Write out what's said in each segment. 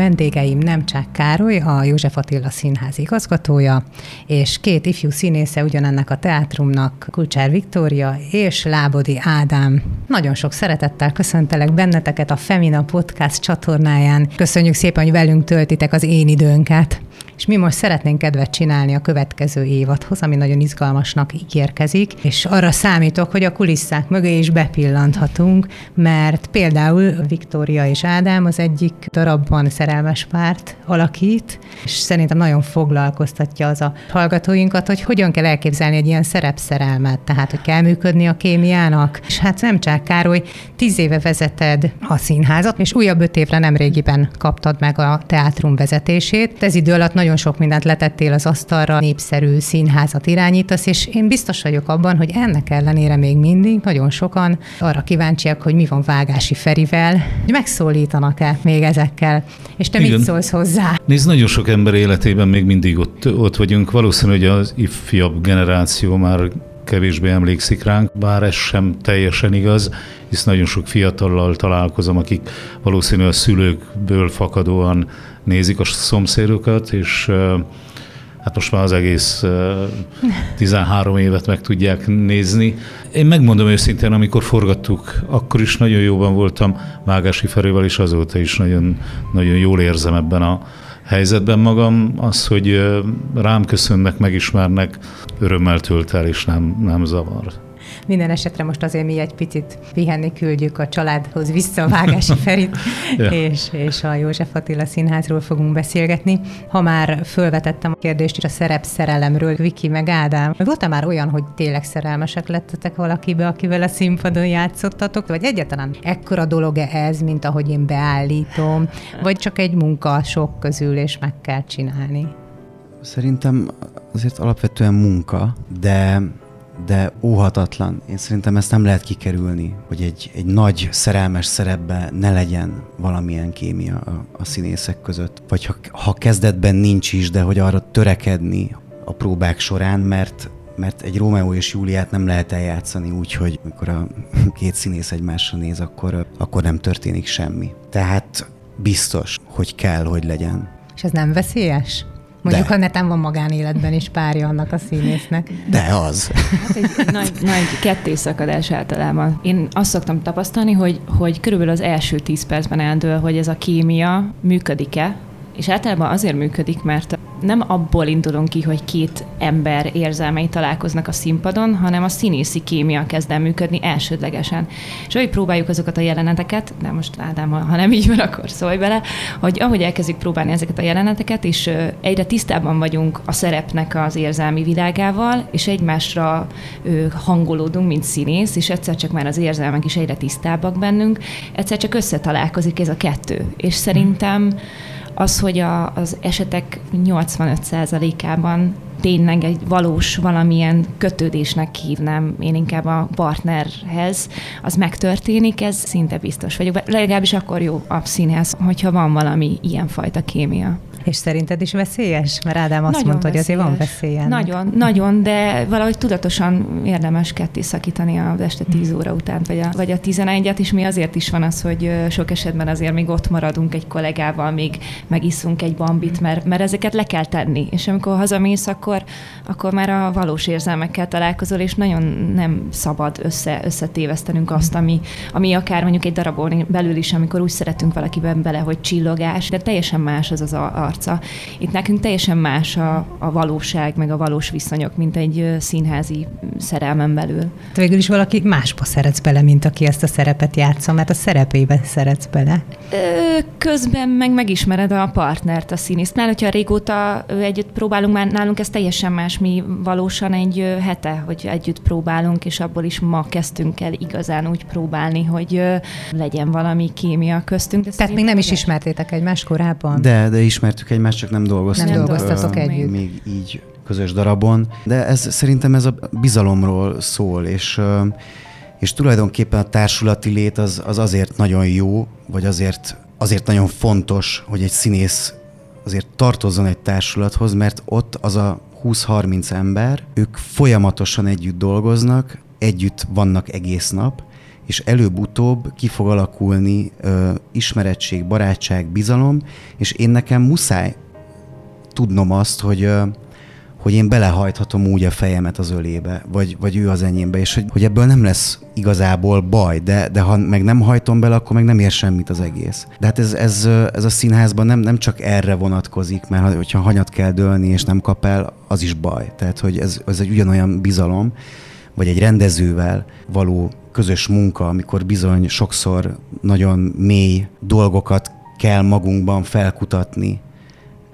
Vendégeim Nemcsák Károly, a József Attila Színház igazgatója, és két ifjú színésze ugyanennek a teátrumnak, Kulcsár Viktória és Lábodi Ádám. Nagyon sok szeretettel köszöntelek benneteket a Femina Podcast csatornáján. Köszönjük szépen, hogy velünk töltitek az én időnket és mi most szeretnénk kedvet csinálni a következő évadhoz, ami nagyon izgalmasnak ígérkezik, és arra számítok, hogy a kulisszák mögé is bepillanthatunk, mert például Viktória és Ádám az egyik darabban szerelmes párt alakít, és szerintem nagyon foglalkoztatja az a hallgatóinkat, hogy hogyan kell elképzelni egy ilyen szerepszerelmet, tehát hogy kell működni a kémiának. És hát nem csak Károly, tíz éve vezeted a színházat, és újabb öt évre nemrégiben kaptad meg a teátrum vezetését. Ez idő alatt nagyon nagyon sok mindent letettél az asztalra, népszerű színházat irányítasz, és én biztos vagyok abban, hogy ennek ellenére még mindig nagyon sokan arra kíváncsiak, hogy mi van Vágási Ferivel, hogy megszólítanak-e még ezekkel, és te Igen. mit szólsz hozzá? Nézd, nagyon sok ember életében még mindig ott, ott vagyunk. Valószínű, hogy az ifjabb generáció már kevésbé emlékszik ránk, bár ez sem teljesen igaz, hisz nagyon sok fiatallal találkozom, akik valószínűleg a szülőkből fakadóan nézik a szomszédokat, és hát most már az egész 13 évet meg tudják nézni. Én megmondom őszintén, amikor forgattuk, akkor is nagyon jóban voltam Mágási Ferővel, és azóta is nagyon, nagyon jól érzem ebben a helyzetben magam. Az, hogy rám köszönnek, megismernek, örömmel tölt el, és nem, nem zavar. Minden esetre most azért mi egy picit pihenni küldjük a családhoz vissza a Vágási Ferit, ja. és, és a József Attila Színházról fogunk beszélgetni. Ha már fölvetettem a kérdést is a szerep szerelemről, Viki meg Ádám, volt-e már olyan, hogy tényleg szerelmesek lettetek valakibe, akivel a színpadon játszottatok, vagy egyáltalán ekkora dolog-e ez, mint ahogy én beállítom, vagy csak egy munka sok közül, és meg kell csinálni? Szerintem azért alapvetően munka, de de óhatatlan. Én szerintem ezt nem lehet kikerülni, hogy egy, egy nagy szerelmes szerepbe ne legyen valamilyen kémia a, a színészek között. Vagy ha, ha kezdetben nincs is, de hogy arra törekedni a próbák során, mert mert egy Rómeó és Júliát nem lehet eljátszani úgy, hogy amikor a két színész egymásra néz, akkor, akkor nem történik semmi. Tehát biztos, hogy kell, hogy legyen. És ez nem veszélyes? Mondjuk, De. ha neten van magánéletben is párja annak a színésznek. De az. Hát egy nagy, nagy kettészakadás általában. Én azt szoktam tapasztalni, hogy, hogy körülbelül az első tíz percben eldől, hogy ez a kémia működik-e, és általában azért működik, mert nem abból indulunk ki, hogy két ember érzelmei találkoznak a színpadon, hanem a színészi kémia kezd el működni elsődlegesen. És ahogy próbáljuk azokat a jeleneteket, de most Ádám, ha nem így van, akkor szólj bele, hogy ahogy elkezdjük próbálni ezeket a jeleneteket, és egyre tisztában vagyunk a szerepnek az érzelmi világával, és egymásra hangolódunk, mint színész, és egyszer csak már az érzelmek is egyre tisztábbak bennünk, egyszer csak összetalálkozik ez a kettő. És szerintem az, hogy a, az esetek 85%-ában tényleg egy valós valamilyen kötődésnek hívnám én inkább a partnerhez, az megtörténik, ez szinte biztos vagyok. Legalábbis akkor jó a színhez, hogyha van valami ilyenfajta kémia. És szerinted is veszélyes? Mert Ádám azt nagyon mondta, veszélyes. hogy azért van veszélye. Nagyon, nagyon, de valahogy tudatosan érdemes ketté szakítani a este 10 óra után, vagy a, vagy a 11-et, és mi azért is van az, hogy sok esetben azért még ott maradunk egy kollégával, még megiszunk egy bambit, mert, mert ezeket le kell tenni. És amikor hazamész, akkor, akkor már a valós érzelmekkel találkozol, és nagyon nem szabad össze, összetévesztenünk azt, ami, ami akár mondjuk egy darabon belül is, amikor úgy szeretünk valakiben bele, hogy csillogás, de teljesen más az az a, a arca. Itt nekünk teljesen más a, a valóság, meg a valós viszonyok, mint egy színházi szerelmen belül. Te végül is valaki másba szeretsz bele, mint aki ezt a szerepet játsza, mert a szerepébe szeretsz bele. Közben meg megismered a partnert, a színésznál, hogyha régóta együtt próbálunk, már nálunk ez teljesen más, mi valósan egy hete, hogy együtt próbálunk, és abból is ma kezdtünk el igazán úgy próbálni, hogy legyen valami kémia köztünk. De Tehát még nem is ismertétek egymást korábban? De, de ismertük egymást, csak nem dolgoztunk. Nem dolgoztatok együtt. Még így közös darabon. De ez szerintem ez a bizalomról szól, és és tulajdonképpen a társulati lét az, az azért nagyon jó, vagy azért, azért nagyon fontos, hogy egy színész azért tartozzon egy társulathoz, mert ott az a 20-30 ember, ők folyamatosan együtt dolgoznak, együtt vannak egész nap, és előbb-utóbb ki fog alakulni ö, ismerettség, barátság, bizalom, és én nekem muszáj tudnom azt, hogy ö, hogy én belehajthatom úgy a fejemet az ölébe, vagy, vagy ő az enyémbe, és hogy, hogy ebből nem lesz igazából baj, de, de ha meg nem hajtom bele, akkor meg nem ér semmit az egész. De hát ez, ez, ez a színházban nem, nem csak erre vonatkozik, mert hogyha hanyat kell dőlni és nem kap el, az is baj. Tehát, hogy ez, ez egy ugyanolyan bizalom, vagy egy rendezővel való közös munka, amikor bizony sokszor nagyon mély dolgokat kell magunkban felkutatni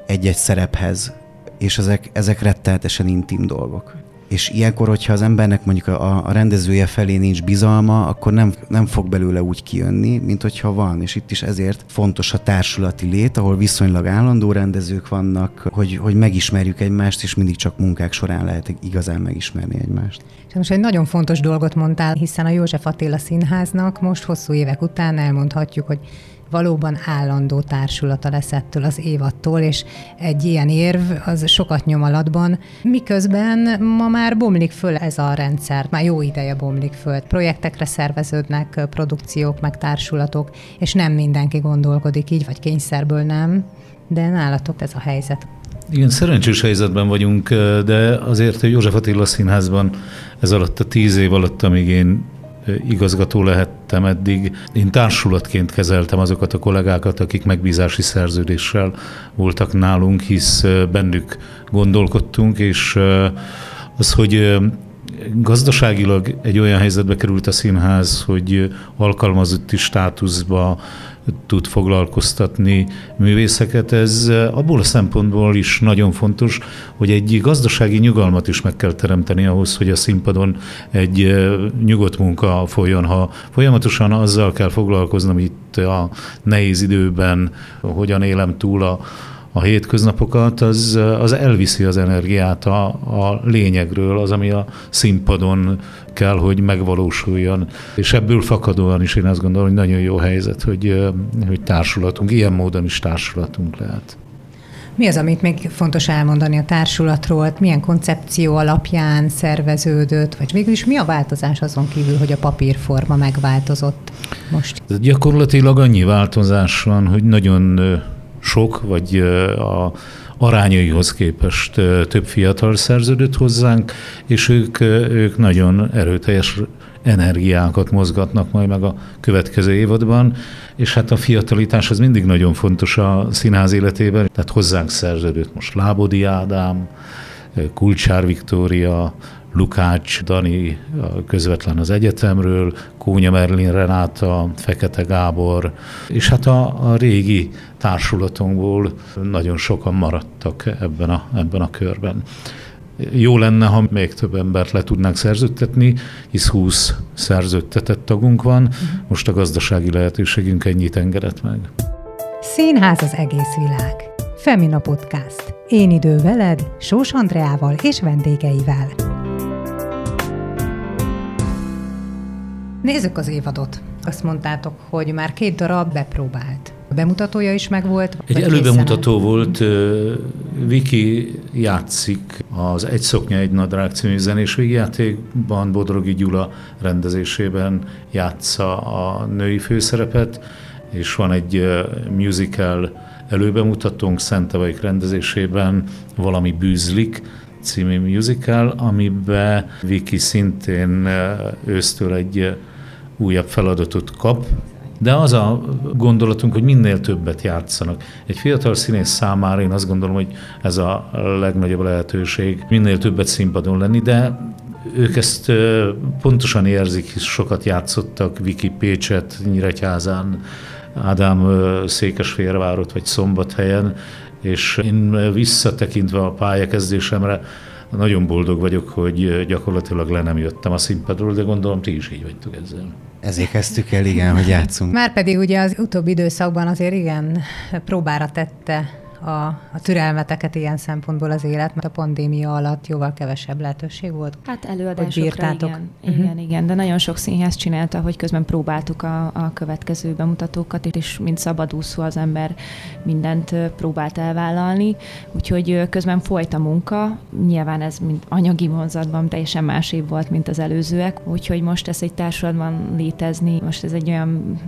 egy-egy szerephez, és ezek, ezek rettenetesen intim dolgok. És ilyenkor, hogyha az embernek mondjuk a, a rendezője felé nincs bizalma, akkor nem, nem fog belőle úgy kijönni, mint hogyha van. És itt is ezért fontos a társulati lét, ahol viszonylag állandó rendezők vannak, hogy, hogy megismerjük egymást, és mindig csak munkák során lehet igazán megismerni egymást. És most egy nagyon fontos dolgot mondtál, hiszen a József Attila Színháznak most hosszú évek után elmondhatjuk, hogy valóban állandó társulata lesz ettől az évattól, és egy ilyen érv az sokat nyom alatban, miközben ma már bomlik föl ez a rendszer, már jó ideje bomlik föl. Projektekre szerveződnek produkciók, meg társulatok, és nem mindenki gondolkodik így, vagy kényszerből nem, de nálatok ez a helyzet. Igen, szerencsés helyzetben vagyunk, de azért a József Attila Színházban ez alatt a tíz év alatt, amíg én igazgató lehettem eddig. Én társulatként kezeltem azokat a kollégákat, akik megbízási szerződéssel voltak nálunk, hisz bennük gondolkodtunk, és az, hogy gazdaságilag egy olyan helyzetbe került a színház, hogy alkalmazotti státuszba tud foglalkoztatni művészeket. Ez abból a szempontból is nagyon fontos, hogy egy gazdasági nyugalmat is meg kell teremteni ahhoz, hogy a színpadon egy nyugodt munka folyjon. Ha folyamatosan azzal kell foglalkoznom itt a nehéz időben, hogyan élem túl a a hétköznapokat, az, az elviszi az energiát a, a lényegről, az, ami a színpadon kell, hogy megvalósuljon. És ebből fakadóan is én azt gondolom, hogy nagyon jó helyzet, hogy, hogy társulatunk, ilyen módon is társulatunk lehet. Mi az, amit még fontos elmondani a társulatról? Milyen koncepció alapján szerveződött, vagy végül is mi a változás azon kívül, hogy a papírforma megváltozott most? Gyakorlatilag annyi változás van, hogy nagyon sok, vagy a arányaihoz képest több fiatal szerződött hozzánk, és ők, ők nagyon erőteljes energiákat mozgatnak majd meg a következő évadban, és hát a fiatalitás az mindig nagyon fontos a színház életében, tehát hozzánk szerződött most Lábodi Ádám, Kulcsár Viktória, Lukács Dani közvetlen az egyetemről, Kónya Merlin Renáta, Fekete Gábor, és hát a, a régi társulatunkból nagyon sokan maradtak ebben a, ebben a körben. Jó lenne, ha még több embert le tudnánk szerződtetni, hisz 20 szerződtetett tagunk van, most a gazdasági lehetőségünk ennyit engedett meg. Színház az egész világ. Femina Podcast. Én idő veled, Sós Andreával és vendégeivel. Nézzük az évadot. Azt mondtátok, hogy már két darab bepróbált. A bemutatója is megvolt? Egy előbemutató volt, Viki játszik az Egy szoknya, egy nadrág című zenés végjátékban, Bodrogi Gyula rendezésében játsza a női főszerepet, és van egy musical előbemutatónk Szentevaik rendezésében, valami bűzlik, című musical, amiben Viki szintén ősztől egy újabb feladatot kap, de az a gondolatunk, hogy minél többet játszanak. Egy fiatal színész számára én azt gondolom, hogy ez a legnagyobb lehetőség, minél többet színpadon lenni, de ők ezt pontosan érzik, hisz sokat játszottak Viki Pécset, Nyíregyházán, Ádám Székesfehérvárot vagy Szombathelyen, és én visszatekintve a pályakezdésemre nagyon boldog vagyok, hogy gyakorlatilag le nem jöttem a színpadról, de gondolom ti is így vagytok ezzel. Ezért kezdtük el, igen, hogy játszunk. Márpedig ugye az utóbbi időszakban azért igen próbára tette a, a türelmeteket ilyen szempontból az élet, mert a pandémia alatt jóval kevesebb lehetőség volt. Hát előadásokra igen, uh-huh. igen, igen, de nagyon sok színház csinálta, hogy közben próbáltuk a, a következő bemutatókat, és mint szabadúszó az ember mindent próbált elvállalni, úgyhogy közben folyt a munka, nyilván ez mint anyagi vonzatban teljesen más év volt, mint az előzőek, úgyhogy most ez egy társadalomban létezni, most ez egy olyan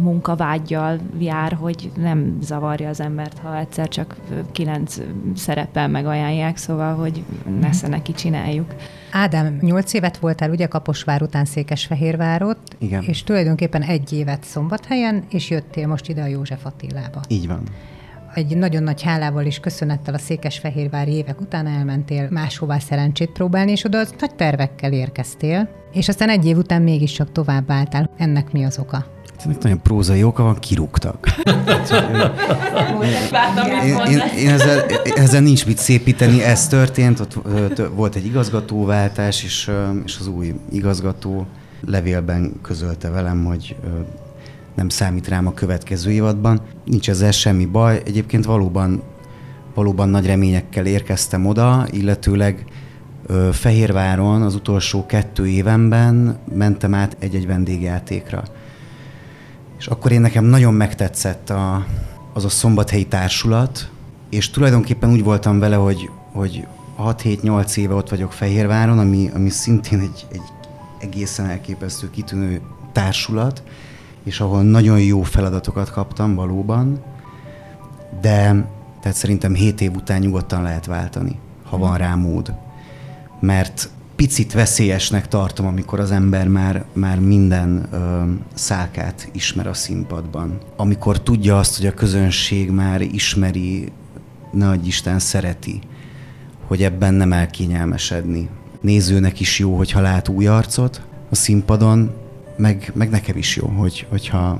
munkavágyjal jár, hogy nem zavarja az embert, ha egyszer egyszer csak kilenc szereppel megajánlják, szóval, hogy nesze neki csináljuk. Ádám, nyolc évet voltál ugye Kaposvár után Székesfehérvárot, Igen. és tulajdonképpen egy évet Szombathelyen, és jöttél most ide a József Attilába. Így van. Egy nagyon nagy hálával és köszönettel a Székesfehérvári évek után elmentél máshová szerencsét próbálni, és oda nagy tervekkel érkeztél, és aztán egy év után mégiscsak tovább álltál. Ennek mi az oka? Ennek nagyon prózai oka van, kirúgtak. én, én, én ezzel, ezzel nincs mit szépíteni, ez történt, ott volt egy igazgatóváltás, és, és az új igazgató levélben közölte velem, hogy nem számít rám a következő évadban. Nincs ezzel semmi baj. Egyébként valóban, valóban nagy reményekkel érkeztem oda, illetőleg Fehérváron az utolsó kettő évemben mentem át egy-egy vendégjátékra. És akkor én nekem nagyon megtetszett a, az a szombathelyi társulat, és tulajdonképpen úgy voltam vele, hogy, hogy 6-7-8 éve ott vagyok Fehérváron, ami, ami szintén egy, egy egészen elképesztő, kitűnő társulat, és ahol nagyon jó feladatokat kaptam valóban, de tehát szerintem 7 év után nyugodtan lehet váltani, ha van rá mód. Mert picit veszélyesnek tartom, amikor az ember már, már minden ö, szálkát ismer a színpadban. Amikor tudja azt, hogy a közönség már ismeri, nagy Isten szereti, hogy ebben nem elkényelmesedni. Nézőnek is jó, hogyha lát új arcot a színpadon, meg, meg nekem is jó, hogy, hogyha,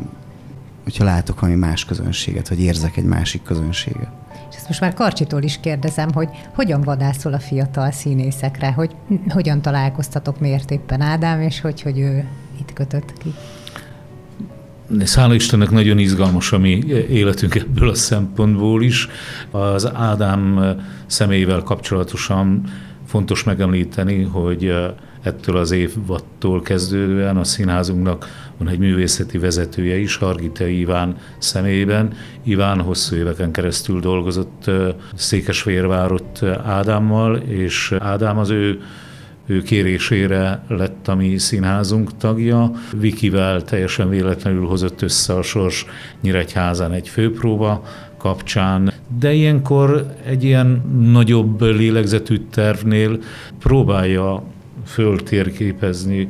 hogyha látok valami más közönséget, vagy érzek egy másik közönséget. És ezt most már Karcsitól is kérdezem, hogy hogyan vadászol a fiatal színészekre, hogy hogyan találkoztatok, miért éppen Ádám, és hogy, hogy ő itt kötött ki. Hála Istennek nagyon izgalmas a mi életünk ebből a szempontból is. Az Ádám személyével kapcsolatosan fontos megemlíteni, hogy ettől az évvattól kezdődően a színházunknak van egy művészeti vezetője is, Hargita Iván személyében. Iván hosszú éveken keresztül dolgozott Székesfehérvárot Ádámmal, és Ádám az ő ő kérésére lett a mi színházunk tagja. Vikivel teljesen véletlenül hozott össze a Sors Nyíregyházán egy főpróba kapcsán, de ilyenkor egy ilyen nagyobb lélegzetű tervnél próbálja föltérképezni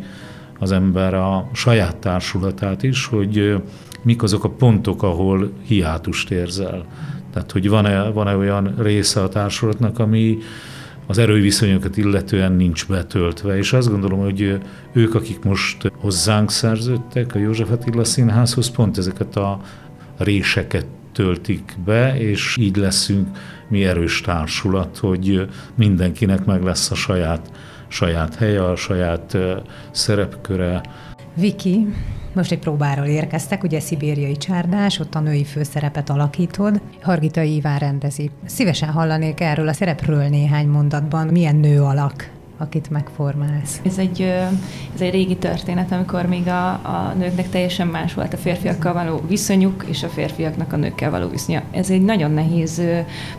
az ember a saját társulatát is, hogy mik azok a pontok, ahol hiátust érzel. Tehát, hogy van-e, van-e olyan része a társulatnak, ami az erőviszonyokat illetően nincs betöltve, és azt gondolom, hogy ők, akik most hozzánk szerződtek a József Attila Színházhoz, pont ezeket a réseket töltik be, és így leszünk mi erős társulat, hogy mindenkinek meg lesz a saját saját helye, a saját szerepköre. Viki, most egy próbáról érkeztek, ugye szibériai csárdás, ott a női főszerepet alakítod. Hargita Iván rendezi. Szívesen hallanék erről a szerepről néhány mondatban. Milyen nő alak akit megformálsz. Ez egy, ez egy régi történet, amikor még a, a nőknek teljesen más volt a férfiakkal való viszonyuk, és a férfiaknak a nőkkel való viszonya. Ez egy nagyon nehéz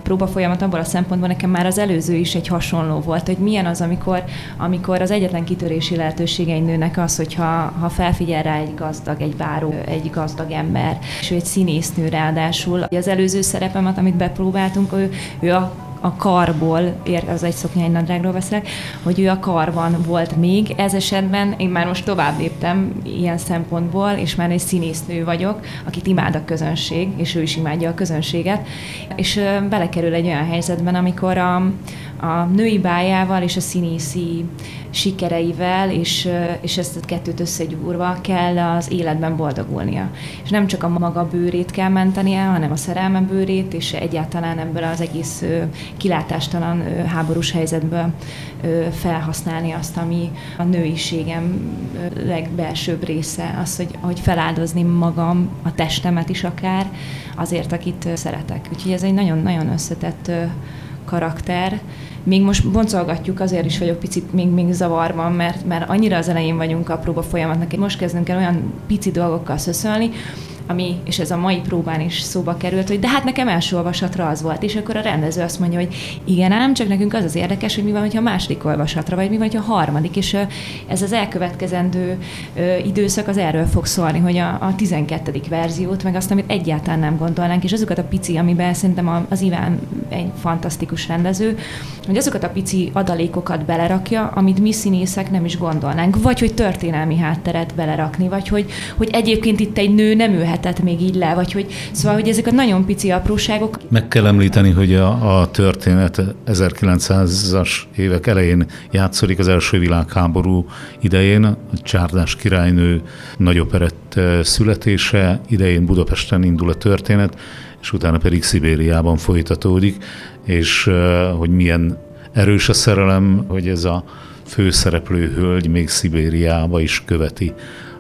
próba folyamat abból a szempontból, nekem már az előző is egy hasonló volt, hogy milyen az, amikor, amikor az egyetlen kitörési lehetősége egy nőnek az, hogyha ha felfigyel rá egy gazdag, egy váró, egy gazdag ember, és ő egy színésznő ráadásul. Az előző szerepemet, amit bepróbáltunk, ő, ő a a karból, ér, az egy szoknya egy nadrágról beszélek, hogy ő a karban volt még. Ez esetben én már most tovább léptem ilyen szempontból, és már egy színésznő vagyok, akit imád a közönség, és ő is imádja a közönséget, és belekerül egy olyan helyzetben, amikor a, a női bájával és a színészi sikereivel, és, és ezt a kettőt összegyúrva kell az életben boldogulnia. És nem csak a maga bőrét kell mentenie, hanem a szerelme bőrét, és egyáltalán ebből az egész kilátástalan háborús helyzetből felhasználni azt, ami a nőiségem legbelsőbb része, az, hogy, hogy feláldozni magam, a testemet is akár, azért, akit szeretek. Úgyhogy ez egy nagyon-nagyon összetett karakter, még most boncolgatjuk, azért is vagyok picit még, még zavarban, mert, mert annyira az elején vagyunk a próba folyamatnak, most kezdünk el olyan pici dolgokkal szöszölni, ami, és ez a mai próbán is szóba került, hogy de hát nekem első olvasatra az volt, és akkor a rendező azt mondja, hogy igen ám, csak nekünk az az érdekes, hogy mi van, hogyha második olvasatra, vagy mi van, hogyha harmadik, és ez az elkövetkezendő időszak az erről fog szólni, hogy a, a 12. verziót, meg azt, amit egyáltalán nem gondolnánk, és azokat a pici, amiben szerintem az Iván egy fantasztikus rendező, hogy azokat a pici adalékokat belerakja, amit mi színészek nem is gondolnánk, vagy hogy történelmi hátteret belerakni, vagy hogy, hogy egyébként itt egy nő nem ülhet jöhetett még így le, vagy hogy, szóval, hogy ezek a nagyon pici apróságok. Meg kell említeni, hogy a, a történet 1900-as évek elején játszódik az első világháború idején, a Csárdás királynő nagyoperett születése idején Budapesten indul a történet, és utána pedig Szibériában folytatódik, és hogy milyen erős a szerelem, hogy ez a főszereplő hölgy még Szibériába is követi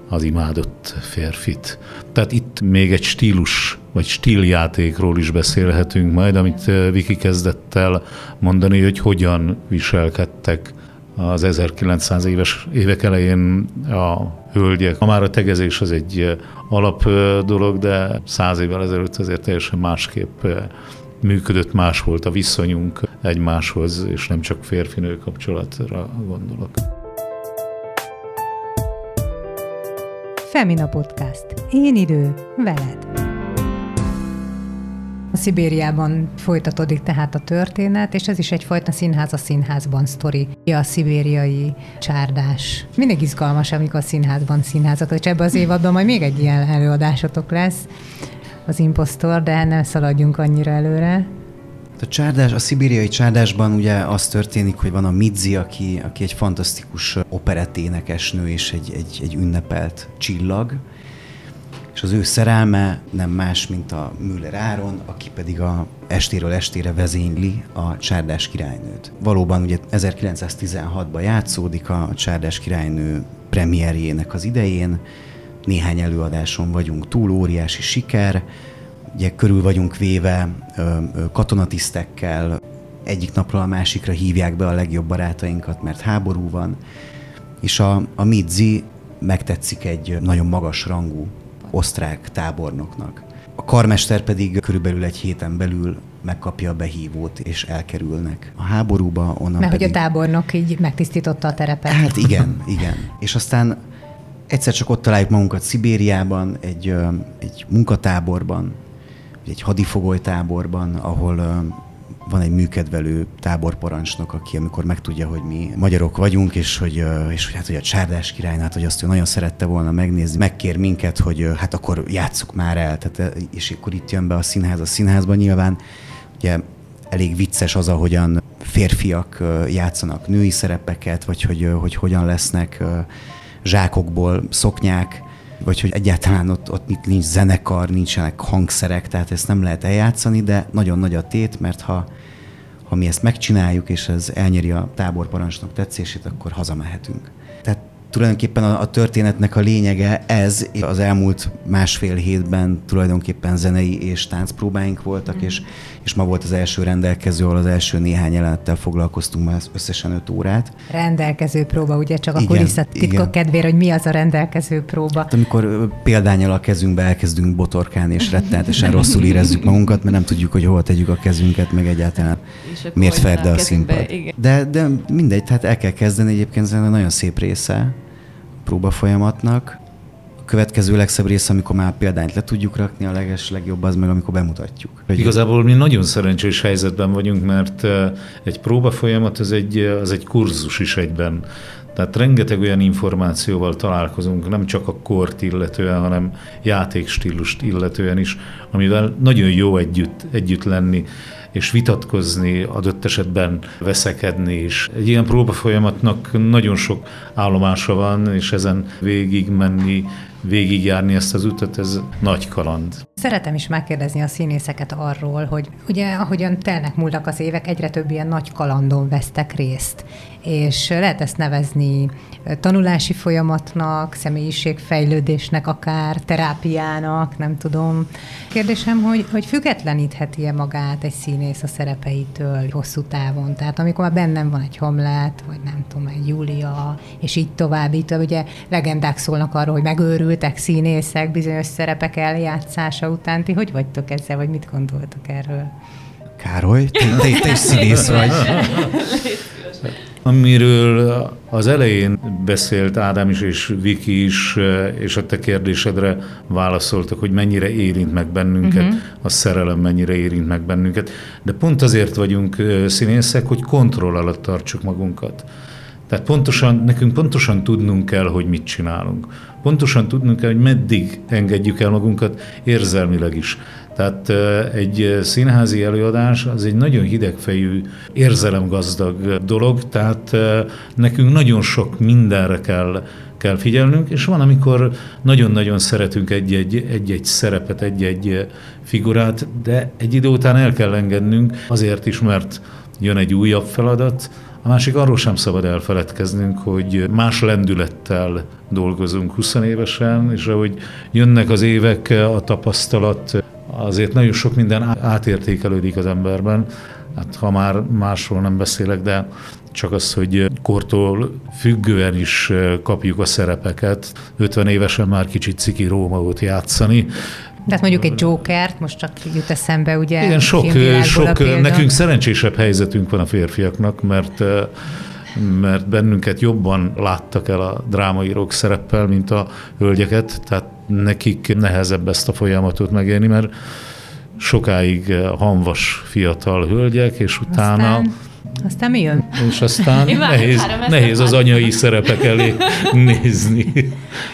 az imádott férfit. Tehát itt még egy stílus vagy stíljátékról is beszélhetünk majd, amit Viki kezdett el mondani, hogy hogyan viselkedtek az 1900 éves évek elején a hölgyek. Ma már a tegezés az egy alap dolog, de száz évvel ezelőtt azért teljesen másképp működött, más volt a viszonyunk egymáshoz, és nem csak férfinő kapcsolatra gondolok. Femina Podcast. Én idő, veled. A Szibériában folytatódik tehát a történet, és ez is egyfajta színház a színházban sztori. A szibériai csárdás. Mindig izgalmas, amikor a színházban színházat, és ebben az évadban majd még egy ilyen előadásotok lesz, az impostor, de ne szaladjunk annyira előre. A csárdás, a szibériai csárdásban ugye az történik, hogy van a Midzi, aki, aki egy fantasztikus operetténekesnő és egy, egy, egy ünnepelt csillag, és az ő szerelme nem más, mint a Müller Áron, aki pedig a estéről estére vezényli a Csárdás királynőt. Valóban ugye 1916-ban játszódik a Csárdás királynő premierjének az idején, néhány előadáson vagyunk túl, óriási siker, ugye körül vagyunk véve katonatisztekkel, egyik napról a másikra hívják be a legjobb barátainkat, mert háború van, és a, a Midzi megtetszik egy nagyon magas rangú osztrák tábornoknak. A karmester pedig körülbelül egy héten belül megkapja a behívót, és elkerülnek a háborúba. Onnan Mert pedig... hogy a tábornok így megtisztította a terepet. Hát igen, igen. És aztán egyszer csak ott találjuk magunkat Szibériában, egy, egy munkatáborban, egy hadifogolytáborban, ahol van egy műkedvelő táborparancsnok, aki amikor megtudja, hogy mi magyarok vagyunk, és hogy, és hogy hát hogy a Csárdás királynál, hát, hogy azt ő nagyon szerette volna megnézni, megkér minket, hogy hát akkor játsszuk már el, tehát, és akkor itt jön be a színház a színházban nyilván. Ugye elég vicces az, ahogyan férfiak játszanak női szerepeket, vagy hogy, hogy hogyan lesznek zsákokból szoknyák, vagy hogy egyáltalán ott, ott nincs zenekar, nincsenek hangszerek, tehát ezt nem lehet eljátszani, de nagyon nagy a tét, mert ha, ha mi ezt megcsináljuk, és ez elnyeri a táborparancsnok tetszését, akkor hazamehetünk. Tulajdonképpen a, a történetnek a lényege ez. Az elmúlt másfél hétben tulajdonképpen zenei és táncpróbáink voltak, mm. és, és ma volt az első rendelkező, ahol az első néhány jelenettel foglalkoztunk már összesen öt órát. Rendelkező próba, ugye csak a titkok kedvére, hogy mi az a rendelkező próba. Hát, amikor példányal a kezünkbe elkezdünk botorkálni, és rettenetesen rosszul érezzük magunkat, mert nem tudjuk, hogy hol tegyük a kezünket, meg egyáltalán miért ferde a színpad. De, de mindegy, tehát el kell kezdeni egyébként ez nagyon szép része próba folyamatnak. következő legszebb rész, amikor már példányt le tudjuk rakni, a leges legjobb az meg, amikor bemutatjuk. Hogy Igazából mi nagyon szerencsés helyzetben vagyunk, mert egy próba folyamat az egy, az egy kurzus is egyben. Tehát rengeteg olyan információval találkozunk, nem csak a kort illetően, hanem játékstílust illetően is, amivel nagyon jó együtt, együtt lenni és vitatkozni, adott esetben veszekedni is. Egy ilyen próbafolyamatnak nagyon sok állomása van, és ezen végig menni, végigjárni ezt az utat, ez nagy kaland. Szeretem is megkérdezni a színészeket arról, hogy ugye ahogyan telnek múltak az évek, egyre több ilyen nagy kalandon vesztek részt, és lehet ezt nevezni tanulási folyamatnak, személyiségfejlődésnek akár, terápiának, nem tudom. Kérdésem, hogy, hogy függetlenítheti-e magát egy színész a szerepeitől hosszú távon? Tehát amikor már bennem van egy Hamlet, vagy nem tudom, egy Júlia, és így tovább, így tovább, ugye legendák szólnak arról, hogy megőrültek színészek bizonyos szerepek eljátszása után. Ti hogy vagytok ezzel, vagy mit gondoltok erről? Károly, te, te, te is színész vagy. Amiről az elején beszélt Ádám is és Viki is, és a te kérdésedre válaszoltak, hogy mennyire érint meg bennünket, uh-huh. a szerelem mennyire érint meg bennünket. De pont azért vagyunk színészek, hogy kontroll alatt tartsuk magunkat. Tehát pontosan, nekünk pontosan tudnunk kell, hogy mit csinálunk. Pontosan tudnunk kell, hogy meddig engedjük el magunkat érzelmileg is. Tehát egy színházi előadás az egy nagyon hidegfejű, érzelemgazdag dolog, tehát nekünk nagyon sok mindenre kell kell figyelnünk, és van, amikor nagyon-nagyon szeretünk egy-egy, egy-egy szerepet, egy-egy figurát, de egy idő után el kell engednünk, azért is, mert jön egy újabb feladat, a másik arról sem szabad elfeledkeznünk, hogy más lendülettel dolgozunk 20 évesen, és ahogy jönnek az évek, a tapasztalat, azért nagyon sok minden átértékelődik az emberben. Hát ha már másról nem beszélek, de csak az, hogy kortól függően is kapjuk a szerepeket. 50 évesen már kicsit ciki Rómaót játszani, tehát mondjuk egy Jokert, most csak jut eszembe, ugye? Igen, sok, sok nekünk szerencsésebb helyzetünk van a férfiaknak, mert mert bennünket jobban láttak el a drámaírók szereppel, mint a hölgyeket, tehát nekik nehezebb ezt a folyamatot megélni, mert sokáig hanvas fiatal hölgyek, és utána Aztán aztán mi jön? És aztán nehéz, nehéz az anyai szerepek elé nézni.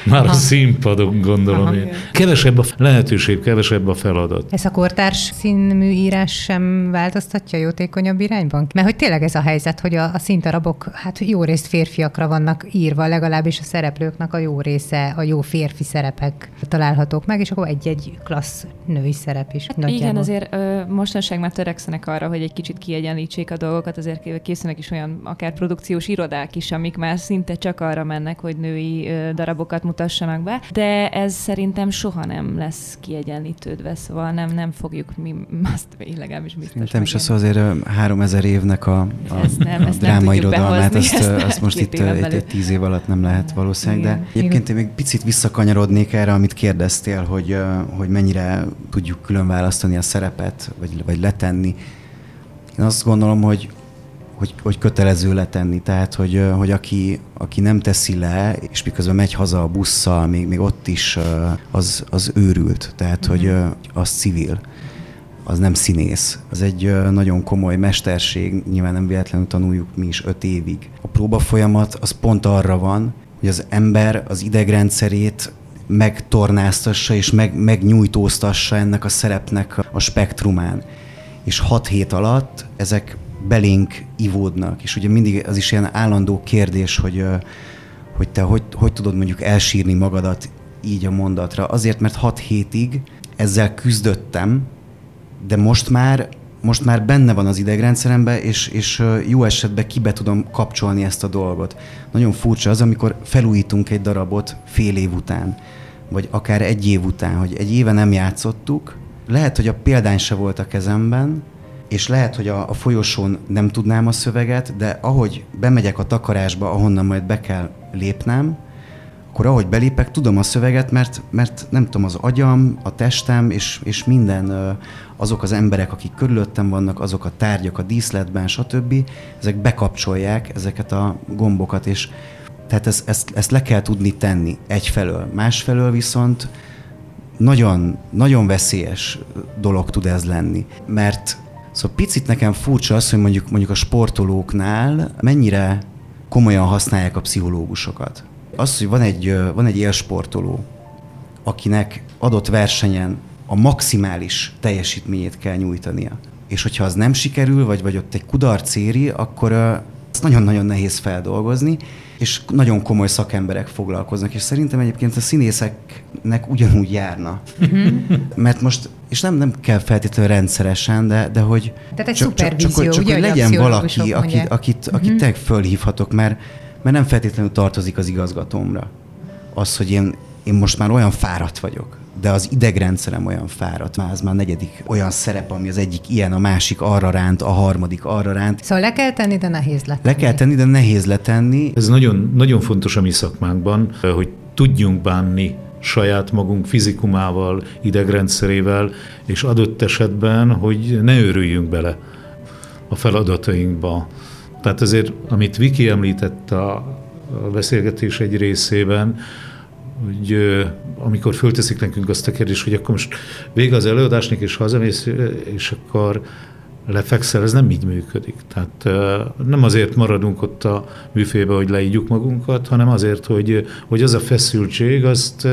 Már Aha. a színpadon gondolom Aha. én. Kevesebb a lehetőség, kevesebb a feladat. Ez a kortárs színmű írás sem változtatja jótékonyabb irányban? Mert hogy tényleg ez a helyzet, hogy a, a színtarabok hát jó részt férfiakra vannak írva, legalábbis a szereplőknek a jó része, a jó férfi szerepek találhatók meg, és akkor egy-egy klassz női szerep is. Hát igen, azért ö, mostanság már törekszenek arra, hogy egy kicsit kiegyenlítsék a dolgokat, azért készülnek is olyan akár produkciós irodák is, amik már szinte csak arra mennek, hogy női darabokat mutassanak be, de ez szerintem soha nem lesz kiegyenlítődve, szóval nem, nem fogjuk mi azt én legalábbis biztos. Nem is az azért 3000 évnek a, a, ezt nem, a drámairodalmát, azt, azt, azt most itt egy, egy tíz év alatt nem lehet valószínűleg, de egyébként én még picit visszakanyarodnék erre, amit kérdeztél, hogy, hogy mennyire tudjuk külön választani a szerepet, vagy, vagy letenni. Én azt gondolom, hogy hogy, hogy kötelező letenni, tehát hogy, hogy aki, aki nem teszi le, és miközben megy haza a busszal, még, még ott is az, az őrült, tehát mm-hmm. hogy az civil, az nem színész. Az egy nagyon komoly mesterség, nyilván nem véletlenül tanuljuk mi is öt évig. A próba folyamat az pont arra van, hogy az ember az idegrendszerét megtornáztassa és meg, megnyújtóztassa ennek a szerepnek a spektrumán. És hat hét alatt ezek belénk ivódnak, és ugye mindig az is ilyen állandó kérdés, hogy, hogy te hogy, hogy tudod mondjuk elsírni magadat így a mondatra. Azért, mert hat hétig ezzel küzdöttem, de most már most már benne van az idegrendszeremben, és, és jó esetben kibe tudom kapcsolni ezt a dolgot. Nagyon furcsa az, amikor felújítunk egy darabot fél év után, vagy akár egy év után, hogy egy éve nem játszottuk, lehet, hogy a példány se volt a kezemben, és lehet, hogy a, a folyosón nem tudnám a szöveget, de ahogy bemegyek a takarásba, ahonnan majd be kell lépnem, akkor ahogy belépek, tudom a szöveget, mert, mert nem tudom, az agyam, a testem és, és minden azok az emberek, akik körülöttem vannak, azok a tárgyak a díszletben, stb. Ezek bekapcsolják ezeket a gombokat, és Tehát ezt, ezt, ezt le kell tudni tenni egyfelől. Másfelől viszont nagyon, nagyon veszélyes dolog tud ez lenni, mert Szóval picit nekem furcsa az, hogy mondjuk, mondjuk a sportolóknál mennyire komolyan használják a pszichológusokat. Az, hogy van egy, van egy élsportoló, akinek adott versenyen a maximális teljesítményét kell nyújtania. És hogyha az nem sikerül, vagy, vagy ott egy kudarc éri, akkor ezt nagyon-nagyon nehéz feldolgozni, és nagyon komoly szakemberek foglalkoznak, és szerintem egyébként a színészeknek ugyanúgy járna. Uh-huh. Mert most, és nem, nem kell feltétlenül rendszeresen, de, de hogy Tehát egy csak, csak, csak, csak, csak hogy legyen valaki, akit, akit, akit uh-huh. tényleg fölhívhatok, mert, mert nem feltétlenül tartozik az igazgatómra. Az, hogy én, én most már olyan fáradt vagyok, de az idegrendszerem olyan fáradt, már ez már negyedik olyan szerep, ami az egyik ilyen, a másik arra ránt, a harmadik arra ránt. Szóval le kell tenni, de nehéz letenni. Le kell tenni, de nehéz letenni. Ez nagyon, nagyon fontos a mi szakmánkban, hogy tudjunk bánni saját magunk fizikumával, idegrendszerével, és adott esetben, hogy ne őrüljünk bele a feladatainkba. Tehát azért, amit Viki említett a beszélgetés egy részében, hogy amikor fölteszik nekünk azt a kérdést, hogy akkor most vége az előadásnak, és hazamész, és akkor lefekszel, ez nem így működik. Tehát nem azért maradunk ott a műfébe, hogy leígyuk magunkat, hanem azért, hogy, hogy az a feszültség, azt,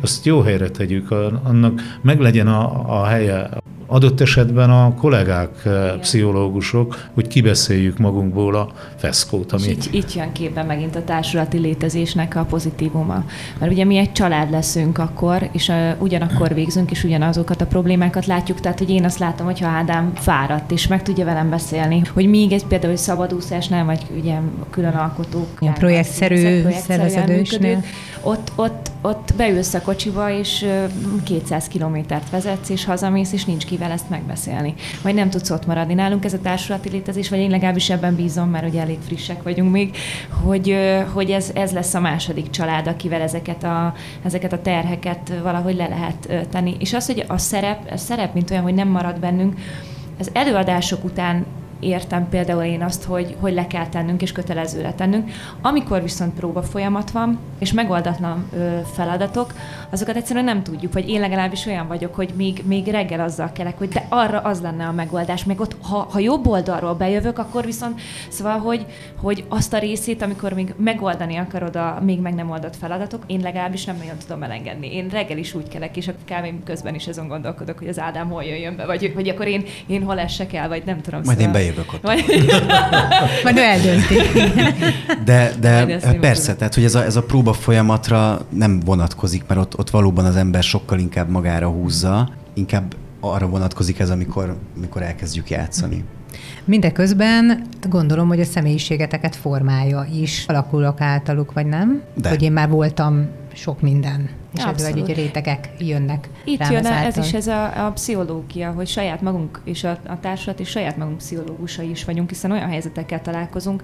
azt jó helyre tegyük, annak meglegyen a, a helye adott esetben a kollégák, eh, Igen. pszichológusok, hogy kibeszéljük magunkból a feszkót. Ami... itt, itt jön képben megint a társulati létezésnek a pozitívuma. Mert ugye mi egy család leszünk akkor, és uh, ugyanakkor végzünk, és ugyanazokat a problémákat látjuk. Tehát, hogy én azt látom, hogyha Ádám fáradt, és meg tudja velem beszélni, hogy még egy például egy szabadúszásnál, vagy ugye külön alkotók. Ilyen projektszerű szerveződésnél. Ott, ott, ott beülsz a kocsiba, és 200 kilométert vezetsz, és hazamész, és nincs kivel ezt megbeszélni. Vagy nem tudsz ott maradni. Nálunk ez a társulati létezés, vagy én legalábbis ebben bízom, mert ugye elég frissek vagyunk még, hogy, hogy ez, ez lesz a második család, akivel ezeket a, ezeket a terheket valahogy le lehet tenni. És az, hogy a szerep, a szerep, mint olyan, hogy nem marad bennünk, az előadások után értem például én azt, hogy, hogy le kell tennünk és kötelező letennünk. Amikor viszont próba folyamat van, és megoldatlan ö, feladatok, azokat egyszerűen nem tudjuk, vagy én legalábbis olyan vagyok, hogy még, még reggel azzal kelek, hogy de arra az lenne a megoldás, meg ott, ha, ha jobb oldalról bejövök, akkor viszont, szóval, hogy, hogy azt a részét, amikor még megoldani akarod a még meg nem oldott feladatok, én legalábbis nem nagyon tudom elengedni. Én reggel is úgy kelek, és a kávém közben is azon gondolkodok, hogy az Ádám hol jöjjön be, vagy hogy akkor én, én hol essek el, vagy nem tudom. Majd szóval... én bejövök ott. Majd, Majd ő eldönti. De, de persze, tehát hogy ez a, ez a próba folyamatra nem vonatkozik, mert ott, ott valóban az ember sokkal inkább magára húzza, inkább arra vonatkozik ez, amikor, amikor elkezdjük játszani. Mindeközben gondolom, hogy a személyiségeteket formája is alakulok általuk, vagy nem? De. Hogy én már voltam sok minden, és ebből egy rétegek jönnek Itt jön ez is ez a, a pszichológia, hogy saját magunk és a, a társulat és saját magunk pszichológusai is vagyunk, hiszen olyan helyzetekkel találkozunk,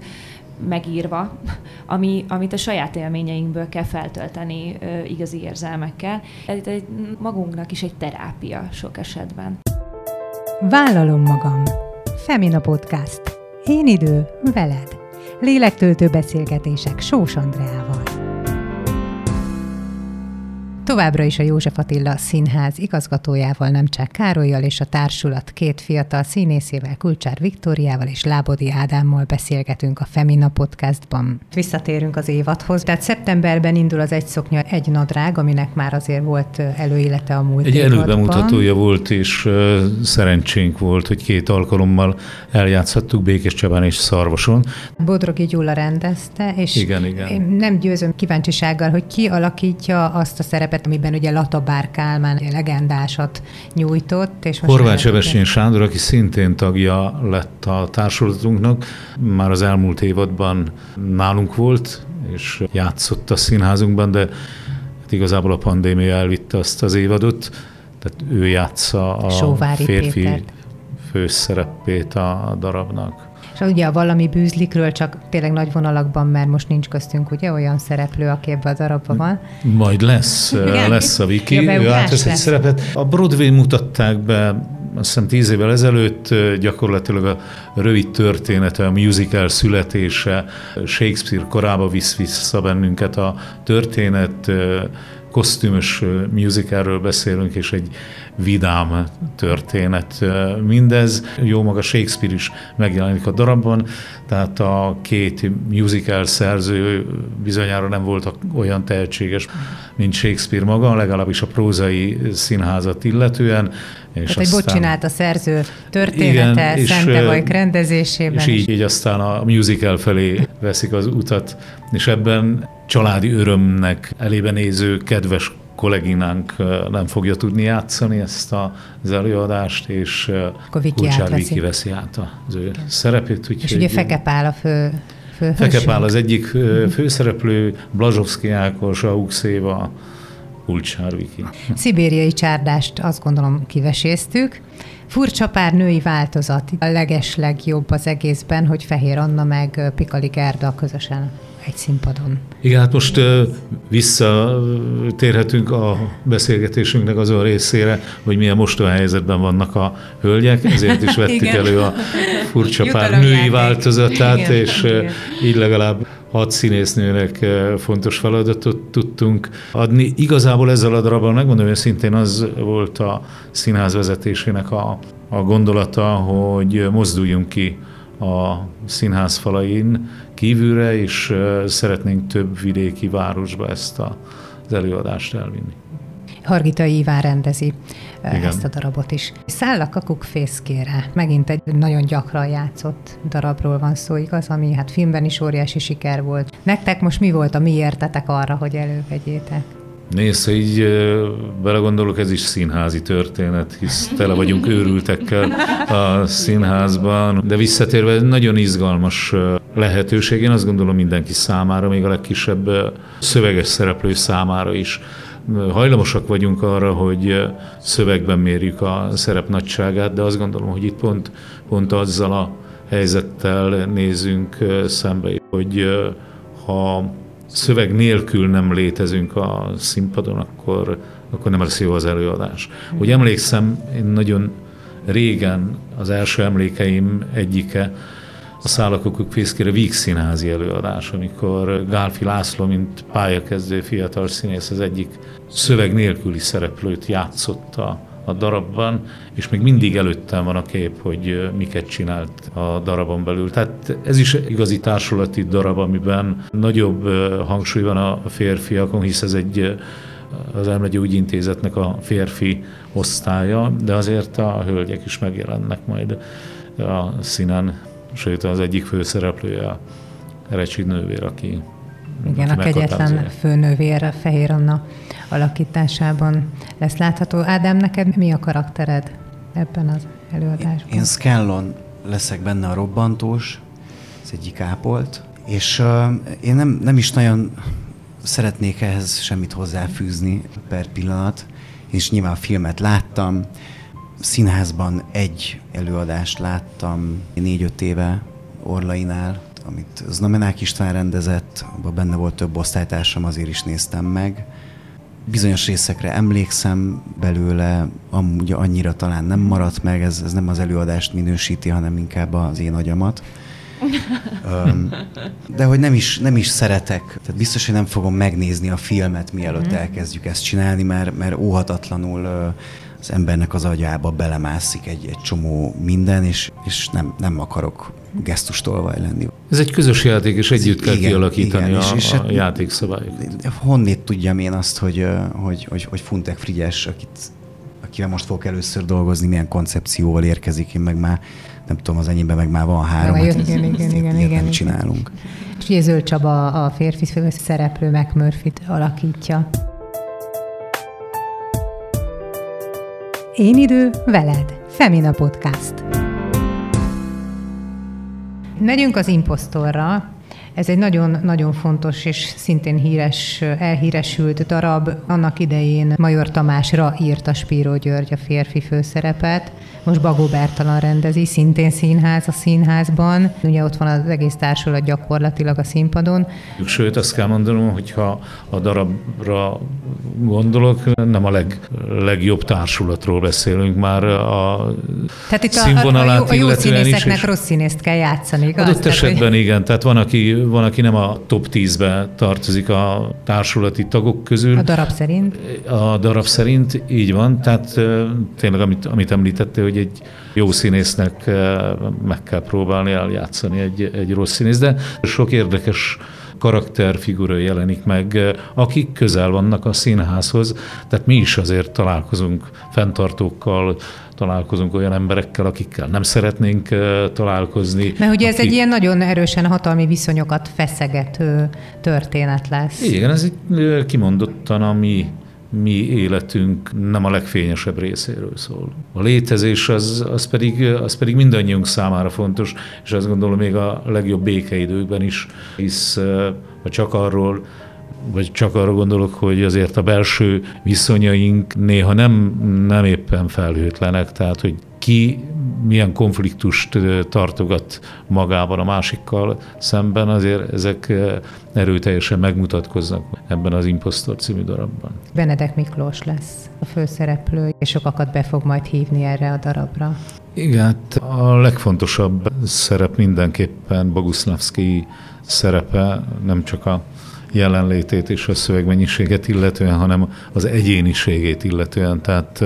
megírva, ami, amit a saját élményeinkből kell feltölteni ö, igazi érzelmekkel. Ez egy, magunknak is egy terápia sok esetben. Vállalom magam. Femina Podcast. Én idő, veled. Lélektöltő beszélgetések Sós Andreával. Továbbra is a József Attila Színház igazgatójával, Nemcsák Károlyjal és a társulat két fiatal színészével, Kulcsár Viktóriával és Lábodi Ádámmal beszélgetünk a Femina podcastban. Visszatérünk az évadhoz, tehát szeptemberben indul az egy szoknya, egy nadrág, aminek már azért volt előélete a múlt Egy előbemutatója volt, és uh, szerencsénk volt, hogy két alkalommal eljátszhattuk Békés Csabán és Szarvason. Bodrogi Gyula rendezte, és igen, igen. Én nem győzöm kíváncsisággal, hogy ki alakítja azt a szerepet, amiben ugye Latabár Kálmán legendásat nyújtott. És Horváth Sebesén Sándor, aki szintén tagja lett a társulatunknak, már az elmúlt évadban nálunk volt, és játszott a színházunkban, de hát igazából a pandémia elvitte azt az évadot, tehát ő játsza a Sóvári férfi Pétert. főszerepét a darabnak. És ugye a valami bűzlikről csak tényleg nagy vonalakban, mert most nincs köztünk ugye olyan szereplő, aki ebben a darabban van. Majd lesz, Igen? lesz a Viki, ja, ő átvesz egy szerepet. A Broadway mutatták be azt hiszem tíz évvel ezelőtt gyakorlatilag a rövid története, a musical születése, Shakespeare korába visz vissza bennünket a történet, kosztümös musicalről beszélünk, és egy vidám történet mindez. Jó maga Shakespeare is megjelenik a darabban, tehát a két musical szerző bizonyára nem voltak olyan tehetséges, mint Shakespeare maga, legalábbis a prózai színházat illetően. És Tehát aztán, egy csinált a szerző története, igen, Szentevajk rendezésében. És így, így aztán a musical felé veszik az utat, és ebben családi örömnek elébe néző kedves kolléginánk nem fogja tudni játszani ezt az előadást, és Kulcsár Viki veszi át az ő Igen. szerepét. Úgyhogy és ugye Feke Pál a fő Feke Pál az egyik főszereplő, Blazsovszki Ákos, Aux Éva, Kulcsár Viki. Szibériai csárdást azt gondolom kiveséztük. Furcsa pár női változat. A leges legjobb az egészben, hogy Fehér Anna meg Pikali Gerda közösen egy színpadon. Igen, hát most visszatérhetünk a beszélgetésünknek azon részére, hogy milyen mostoha helyzetben vannak a hölgyek, ezért is vettük elő a furcsa pár női változatát, igen, és igen. így legalább hat színésznőnek fontos feladatot tudtunk adni. Igazából ezzel a darabban, megmondom őszintén, az volt a színház vezetésének a, a gondolata, hogy mozduljunk ki a színház falain kívülre, és szeretnénk több vidéki városba ezt a, az előadást elvinni. Hargita Iván rendezi Igen. ezt a darabot is. Száll a kakuk fészkére. Megint egy nagyon gyakran játszott darabról van szó, igaz, ami hát filmben is óriási siker volt. Nektek most mi volt a miértetek arra, hogy elővegyétek? Nézd, ha így belegondolok, ez is színházi történet, hisz tele vagyunk őrültekkel a színházban, de visszatérve nagyon izgalmas lehetőség, én azt gondolom mindenki számára, még a legkisebb szöveges szereplő számára is. Hajlamosak vagyunk arra, hogy szövegben mérjük a szerep nagyságát, de azt gondolom, hogy itt pont, pont azzal a helyzettel nézünk szembe, hogy ha szöveg nélkül nem létezünk a színpadon, akkor, akkor nem lesz jó az előadás. Hogy emlékszem, én nagyon régen az első emlékeim egyike a Szálakokuk fészkére Víg színházi előadás, amikor Gálfi László, mint pályakezdő fiatal színész, az egyik szöveg nélküli szereplőt játszotta a darabban, és még mindig előttem van a kép, hogy miket csinált a darabon belül. Tehát ez is igazi társulati darab, amiben nagyobb hangsúly van a férfiakon, hisz ez egy az Elmegye úgy intézetnek a férfi osztálya, de azért a hölgyek is megjelennek majd a színen, sőt az egyik főszereplője a Recsid nővér, aki igen, a kegyetlen főnővér Fehér Anna alakításában lesz látható. Ádám, neked mi a karaktered ebben az előadásban? Én, én Skellon leszek benne a robbantós, ez egyik ápolt, és uh, én nem, nem is nagyon szeretnék ehhez semmit hozzáfűzni per pillanat, és nyilván a filmet láttam, színházban egy előadást láttam négy-öt éve Orlainál, amit Znamenák István rendezett, abban benne volt több osztálytársam, azért is néztem meg. Bizonyos részekre emlékszem belőle, amúgy annyira talán nem maradt meg, ez, ez nem az előadást minősíti, hanem inkább az én agyamat. De hogy nem is, nem is szeretek, tehát biztos, hogy nem fogom megnézni a filmet, mielőtt mm. elkezdjük ezt csinálni, mert, mert óhatatlanul az embernek az agyába belemászik egy, egy csomó minden, és, és nem, nem akarok gesztustolvaj lenni. Ez egy közös játék, és együtt kell igen, kialakítani igen, a, és, és a hát játékszabályokat. Honnét tudjam én azt, hogy, hogy, hogy, hogy Funtek Frigyes, akit, akivel most fogok először dolgozni, milyen koncepcióval érkezik, én meg már nem tudom, az enyémben meg már van három, hát igen, igen, igen, igen, nem csinálunk. És ugye Zöld Csaba a férfi szereplő McMurphy-t alakítja. Én idő veled. Femina Podcast. Megyünk az imposztorra. Ez egy nagyon-nagyon fontos és szintén híres, elhíresült darab. Annak idején Major Tamásra írta Spíró György a férfi főszerepet. Most Bagó Bertalan rendezi, szintén színház a színházban. Ugye ott van az egész társulat gyakorlatilag a színpadon. Sőt, azt kell mondanom, hogyha a darabra gondolok, nem a leg, legjobb társulatról beszélünk már a Tehát itt a, a, a, jó, a jó színészeknek is, rossz színészt kell játszani, igaz? Adott esetben hogy... igen, tehát van aki, van, aki nem a top 10-be tartozik a társulati tagok közül. A darab szerint? A darab szerint, így van, tehát tényleg, amit, amit említette, hogy egy jó színésznek meg kell próbálni eljátszani egy, egy rossz színész, de sok érdekes karakterfigura jelenik meg, akik közel vannak a színházhoz, tehát mi is azért találkozunk fenntartókkal, találkozunk olyan emberekkel, akikkel nem szeretnénk találkozni. Mert ugye akik... ez egy ilyen nagyon erősen hatalmi viszonyokat feszegető történet lesz. Igen, ez egy kimondottan a mi mi életünk nem a legfényesebb részéről szól. A létezés az, az, pedig, az pedig mindannyiunk számára fontos, és azt gondolom még a legjobb békeidőkben is, hisz ha csak arról vagy csak arra gondolok, hogy azért a belső viszonyaink néha nem, nem éppen felhőtlenek, tehát hogy ki milyen konfliktust tartogat magában a másikkal szemben, azért ezek erőteljesen megmutatkoznak ebben az Impostor című darabban. Benedek Miklós lesz a főszereplő, és sokakat be fog majd hívni erre a darabra. Igen, hát a legfontosabb szerep mindenképpen Boguszlavszki szerepe, nem csak a jelenlétét és a szövegmennyiséget illetően, hanem az egyéniségét illetően. Tehát,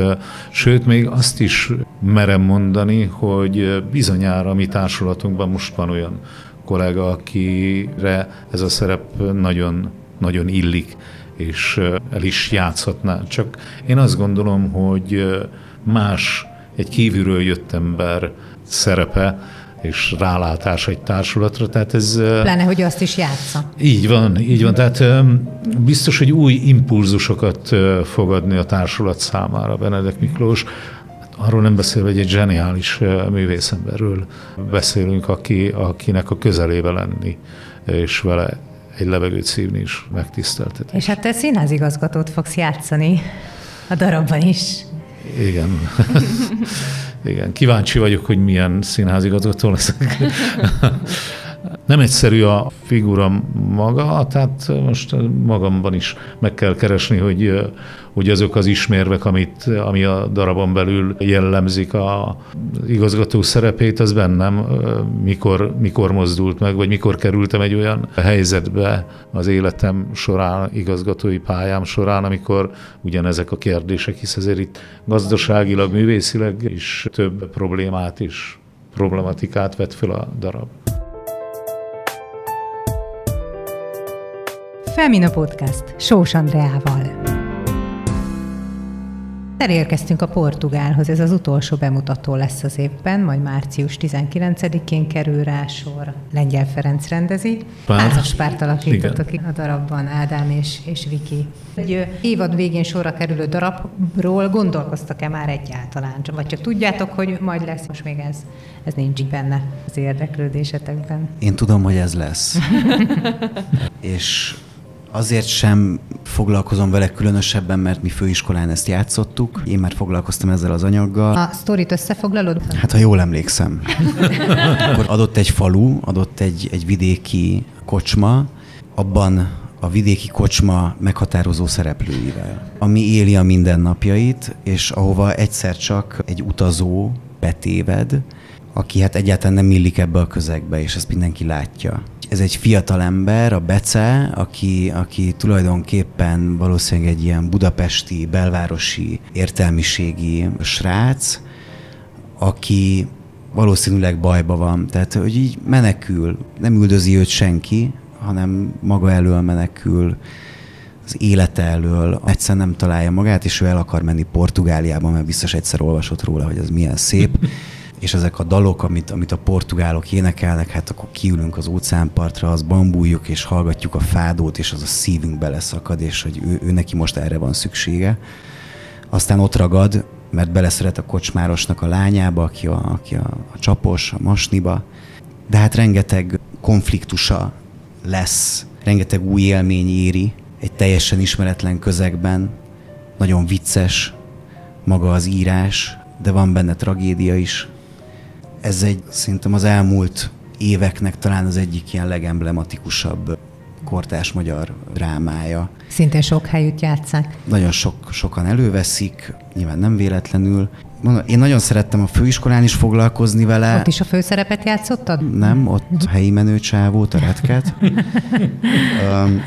sőt, még azt is merem mondani, hogy bizonyára mi társulatunkban most van olyan kollega, akire ez a szerep nagyon, nagyon illik, és el is játszhatná. Csak én azt gondolom, hogy más egy kívülről jött ember szerepe, és rálátás egy társulatra, tehát ez... Pláne, hogy azt is játsza. Így van, így van, tehát biztos, hogy új impulzusokat fogadni a társulat számára Benedek Miklós, arról nem beszélve, hogy egy zseniális művészemberről beszélünk, aki, akinek a közelébe lenni, és vele egy levegőt szívni is megtiszteltetés. És hát te színházigazgatót fogsz játszani a darabban is. Igen. Igen, kíváncsi vagyok, hogy milyen színházigazgató leszek. Nem egyszerű a figura maga, tehát most magamban is meg kell keresni, hogy, hogy azok az ismérvek, amit, ami a darabon belül jellemzik a igazgató szerepét, az bennem mikor, mikor mozdult meg, vagy mikor kerültem egy olyan helyzetbe az életem során, igazgatói pályám során, amikor ugyanezek a kérdések, hisz ezért itt gazdaságilag, művészileg is több problémát is problematikát vet fel a darab. Femina Podcast Sós Andreával. Elérkeztünk a Portugálhoz, ez az utolsó bemutató lesz az évben, majd március 19-én kerül rá sor. Lengyel Ferenc rendezi. Házas párt alakítottak a darabban, Ádám és, és Viki. Egy évad végén sorra kerülő darabról gondolkoztak-e már egyáltalán? Vagy csak tudjátok, hogy majd lesz, most még ez, ez nincs benne az érdeklődésetekben? Én tudom, hogy ez lesz. és Azért sem foglalkozom vele különösebben, mert mi főiskolán ezt játszottuk. Én már foglalkoztam ezzel az anyaggal. A sztorit összefoglalod? Hát, ha jól emlékszem. Akkor adott egy falu, adott egy, egy vidéki kocsma, abban a vidéki kocsma meghatározó szereplőivel, ami éli a mindennapjait, és ahova egyszer csak egy utazó betéved, aki hát egyáltalán nem illik ebbe a közegbe, és ezt mindenki látja ez egy fiatal ember, a Bece, aki, aki tulajdonképpen valószínűleg egy ilyen budapesti, belvárosi értelmiségi srác, aki valószínűleg bajba van. Tehát, hogy így menekül, nem üldözi őt senki, hanem maga elől menekül, az élete elől, egyszer nem találja magát, és ő el akar menni Portugáliába, mert biztos egyszer olvasott róla, hogy ez milyen szép. és ezek a dalok, amit, amit a portugálok énekelnek, hát akkor kiülünk az óceánpartra, az bambújuk, és hallgatjuk a fádót, és az a szívünk beleszakad, és hogy ő, ő neki most erre van szüksége. Aztán ott ragad, mert beleszeret a kocsmárosnak a lányába, aki a, aki a, a csapos, a masniba, de hát rengeteg konfliktusa lesz, rengeteg új élmény éri egy teljesen ismeretlen közegben, nagyon vicces maga az írás, de van benne tragédia is. Ez egy, szerintem az elmúlt éveknek talán az egyik ilyen legemblematikusabb kortás magyar drámája. Szintén sok helyütt játszák. Nagyon sok, sokan előveszik, nyilván nem véletlenül. Mondom, én nagyon szerettem a főiskolán is foglalkozni vele. Ott is a főszerepet játszottad? Nem, ott helyi menőcsávót, a retket. um,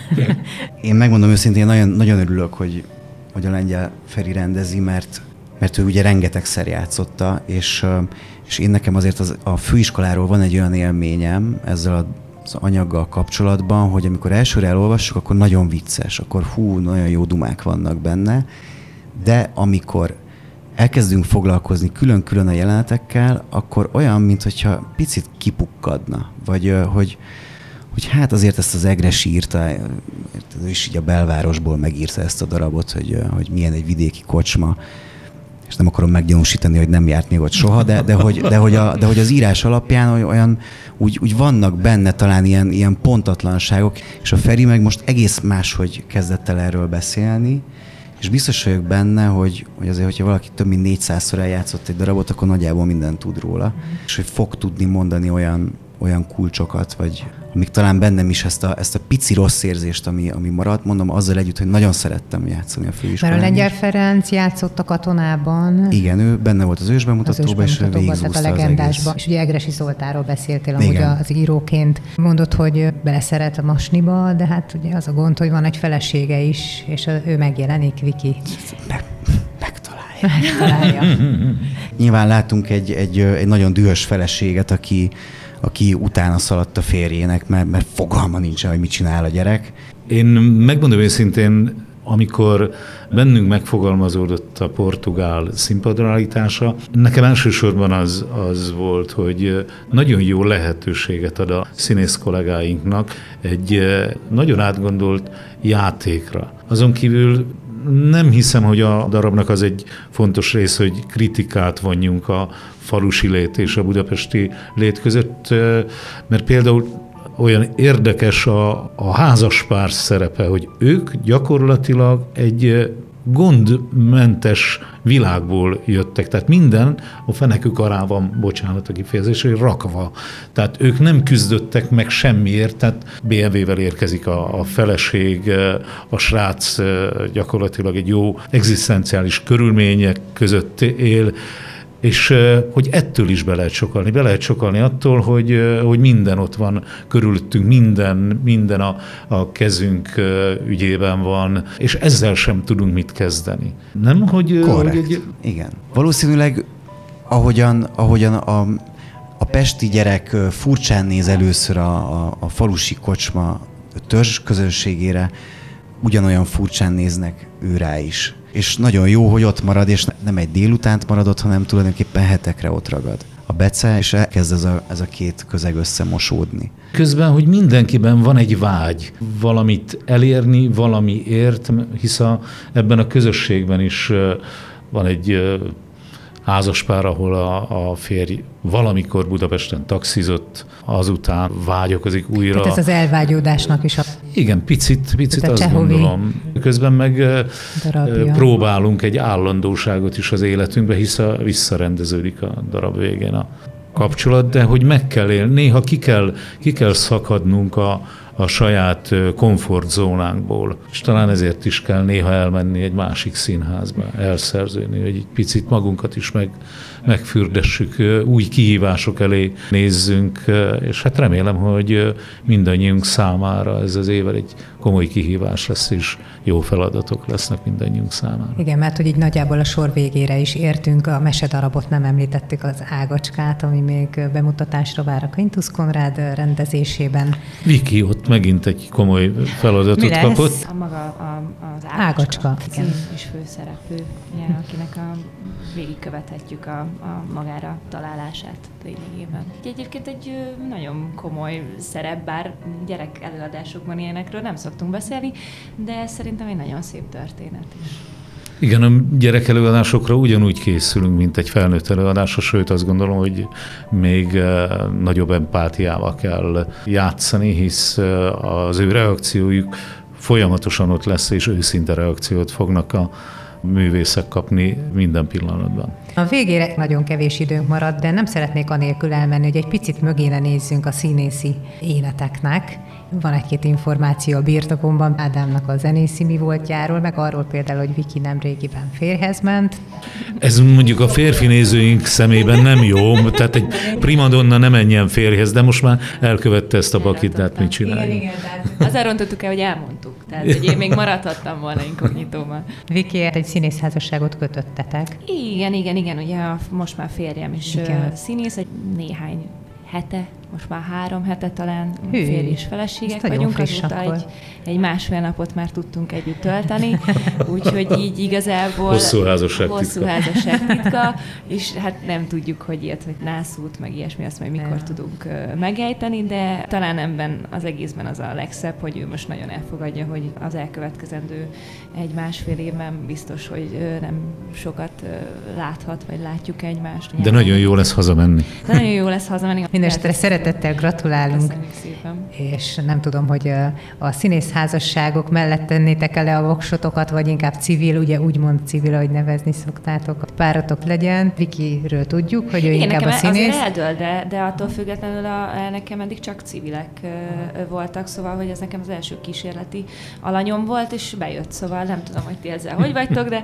én megmondom őszintén, nagyon, nagyon örülök, hogy, hogy a lengyel Feri rendezi, mert, mert ő ugye rengetegszer játszotta, és, és én nekem azért az, a főiskoláról van egy olyan élményem ezzel a az anyaggal kapcsolatban, hogy amikor elsőre elolvassuk, akkor nagyon vicces, akkor hú, nagyon jó dumák vannak benne, de amikor elkezdünk foglalkozni külön-külön a jelenetekkel, akkor olyan, mintha picit kipukkadna, vagy hogy, hogy hát azért ezt az Egres írta, ő is így a belvárosból megírta ezt a darabot, hogy, hogy milyen egy vidéki kocsma, és nem akarom meggyanúsítani, hogy nem járt még ott soha, de, de, hogy, de, hogy, a, de hogy az írás alapján olyan, úgy, úgy vannak benne talán ilyen, ilyen pontatlanságok, és a Feri meg most egész máshogy kezdett el erről beszélni, és biztos vagyok benne, hogy, hogy azért, hogyha valaki több mint 400-szor eljátszott egy darabot, akkor nagyjából mindent tud róla, és hogy fog tudni mondani olyan, olyan kulcsokat, vagy amik talán bennem is ezt a, ezt a pici rossz érzést, ami, ami maradt, mondom azzal együtt, hogy nagyon szerettem játszani a főiskolán. Mert a Lengyel Ferenc játszott a katonában. Igen, ő benne volt az ősbemutatóban, és végigzúzta a legendásban. És ugye Egresi Zoltáról beszéltél amúgy Igen. az íróként. Mondott, hogy beleszeret a masniba, de hát ugye az a gond, hogy van egy felesége is, és ő megjelenik, Viki. Meg, megtalálja. megtalálja. Nyilván látunk egy, egy, egy nagyon dühös feleséget, aki, aki utána szaladt a férjének, mert, mert fogalma nincs, hogy mit csinál a gyerek. Én megmondom őszintén, amikor bennünk megfogalmazódott a portugál színpadrealitása, nekem elsősorban az, az volt, hogy nagyon jó lehetőséget ad a színész kollégáinknak egy nagyon átgondolt játékra. Azon kívül nem hiszem, hogy a darabnak az egy fontos rész, hogy kritikát vonjunk a falusi lét és a budapesti lét között, mert például olyan érdekes a, a házaspár szerepe, hogy ők gyakorlatilag egy gondmentes világból jöttek. Tehát minden a fenekük ará van, bocsánat a kifejezésre, rakva. Tehát ők nem küzdöttek meg semmiért, tehát BMW-vel érkezik a, a feleség, a srác gyakorlatilag egy jó egzisztenciális körülmények között él, és hogy ettől is be lehet sokalni. Be lehet sokalni attól, hogy, hogy minden ott van körülöttünk, minden, minden a, a kezünk ügyében van, és ezzel sem tudunk mit kezdeni. Nem, hogy... Korrekt. hogy Igen. Valószínűleg ahogyan, ahogyan a, a pesti gyerek furcsán néz először a, a, a falusi kocsma törzs közönségére, ugyanolyan furcsán néznek ő rá is és nagyon jó, hogy ott marad, és nem egy délutánt maradott, hanem tulajdonképpen hetekre ott ragad a bece, és elkezd ez a, ez a két közeg összemosódni. Közben, hogy mindenkiben van egy vágy valamit elérni, valamiért, hisz a, ebben a közösségben is van egy házaspár, ahol a, a férj valamikor Budapesten taxizott, azután vágyakozik újra. Tehát ez az elvágyódásnak is a... Igen, picit, picit azt Csehovi gondolom. Közben meg darabja. próbálunk egy állandóságot is az életünkbe, hisz a, visszarendeződik a darab végén a kapcsolat, de hogy meg kell élni, néha ki kell, ki kell szakadnunk a, a saját komfortzónánkból. És talán ezért is kell néha elmenni egy másik színházba, elszerződni, hogy egy picit magunkat is meg, megfürdessük, új kihívások elé nézzünk, és hát remélem, hogy mindannyiunk számára ez az éve egy komoly kihívás lesz, és jó feladatok lesznek mindannyiunk számára. Igen, mert hogy így nagyjából a sor végére is értünk, a mesedarabot nem említettük, az ágacskát, ami még bemutatásra vár a Quintus Konrád rendezésében. Viki ott megint egy komoly feladatot Mi kapott. A maga a, az ágacska. ágacska. Igen. is főszereplő, ilyen, akinek a végigkövethetjük a, a magára találását lényegében. Egyébként egy nagyon komoly szerep, bár gyerek előadásokban ilyenekről nem szoktunk beszélni, de szerintem egy nagyon szép történet is. Igen, a gyerek előadásokra ugyanúgy készülünk, mint egy felnőtt előadásra, sőt azt gondolom, hogy még nagyobb empátiával kell játszani, hisz az ő reakciójuk folyamatosan ott lesz, és őszinte reakciót fognak a művészek kapni minden pillanatban. A végére nagyon kevés időnk maradt, de nem szeretnék anélkül elmenni, hogy egy picit mögére nézzünk a színészi életeknek. Van egy-két információ a birtokomban Ádámnak a zenészi mi voltjáról, meg arról például, hogy Viki nem régiben férhez ment. Ez mondjuk a férfi nézőink szemében nem jó, tehát egy primadonna nem menjen férjhez, de most már elkövette ezt a bakit, de hát mit csinálni? Igen, igen, tehát azért rontottuk el, hogy elmondtuk. Tehát, hogy én még maradhattam volna inkognitóban. Viki, egy színészházasságot kötöttetek. Igen, igen, igen, ugye most már férjem is igen. színész, egy néhány hete most már három hete talán Hű, férj és feleségek vagyunk, azóta egy, egy másfél napot már tudtunk együtt tölteni, úgyhogy így igazából... Hosszú házasság Hosszú házasság titka, és hát nem tudjuk, hogy ilyet, hogy nászút, meg ilyesmi, azt majd mikor tudunk megejteni, de talán ebben az egészben az a legszebb, hogy ő most nagyon elfogadja, hogy az elkövetkezendő egy másfél évben biztos, hogy nem sokat láthat, vagy látjuk egymást. De nagyon jó lesz hazamenni. De nagyon jó lesz hazamenni. Mindenesetre szeretettel gratulálunk. És nem tudom, hogy a színészházasságok mellett tennétek el a voksotokat, vagy inkább civil, ugye úgymond civil, ahogy nevezni szoktátok, páratok legyen. Vikiről tudjuk, hogy ő Igen, inkább a színész. eldől, de, de attól függetlenül a, nekem eddig csak civilek voltak, szóval, hogy ez nekem az első kísérleti alanyom volt, és bejött, szóval nem tudom, hogy ti ezzel hogy vagytok, de...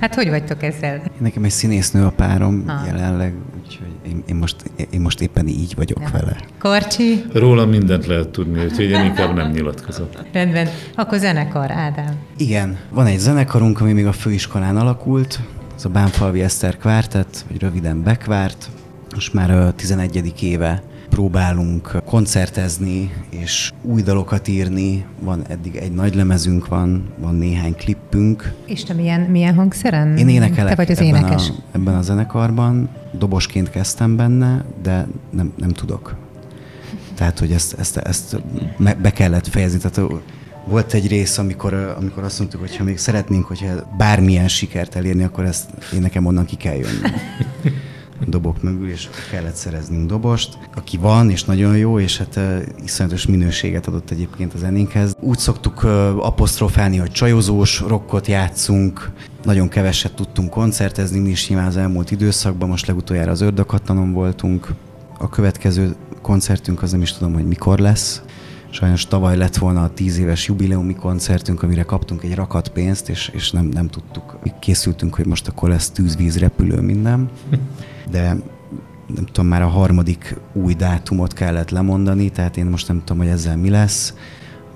Hát hogy vagytok ezzel? Nekem egy színésznő a párom ha. jelenleg, úgyhogy én, én, most, én most éppen így vagyok ja. vele. Korcsi? Róla mindent lehet tudni, úgyhogy én inkább nem nyilatkozok. Rendben. Akkor zenekar, Ádám. Igen, van egy zenekarunk, ami még a főiskolán alakult, ez a Bánfalvi Eszter Kvártet, vagy röviden Bekvárt. Most már a 11. éve próbálunk koncertezni és új dalokat írni. Van eddig egy nagy lemezünk van, van néhány klippünk. És te milyen, milyen hangszeren? Én énekelek te vagy az ebben, énekes. A, ebben a zenekarban. Dobosként kezdtem benne, de nem, nem tudok. Tehát, hogy ezt, ezt, ezt be kellett fejezni. Tehát volt egy rész, amikor, amikor azt mondtuk, hogy ha még szeretnénk, hogyha bármilyen sikert elérni, akkor ezt én nekem onnan ki kell jönni dobok mögül, és kellett szereznünk dobost, aki van, és nagyon jó, és hát uh, iszonyatos minőséget adott egyébként a zenénkhez. Úgy szoktuk uh, apostrofálni, hogy csajozós rockot játszunk, nagyon keveset tudtunk koncertezni, mi is nyilván az elmúlt időszakban, most legutoljára az Ördöghatanon voltunk. A következő koncertünk az nem is tudom, hogy mikor lesz. Sajnos tavaly lett volna a tíz éves jubileumi koncertünk, amire kaptunk egy rakat pénzt, és, és nem, nem tudtuk. Készültünk, hogy most akkor lesz tűzvíz, repülő, minden de nem tudom, már a harmadik új dátumot kellett lemondani, tehát én most nem tudom, hogy ezzel mi lesz.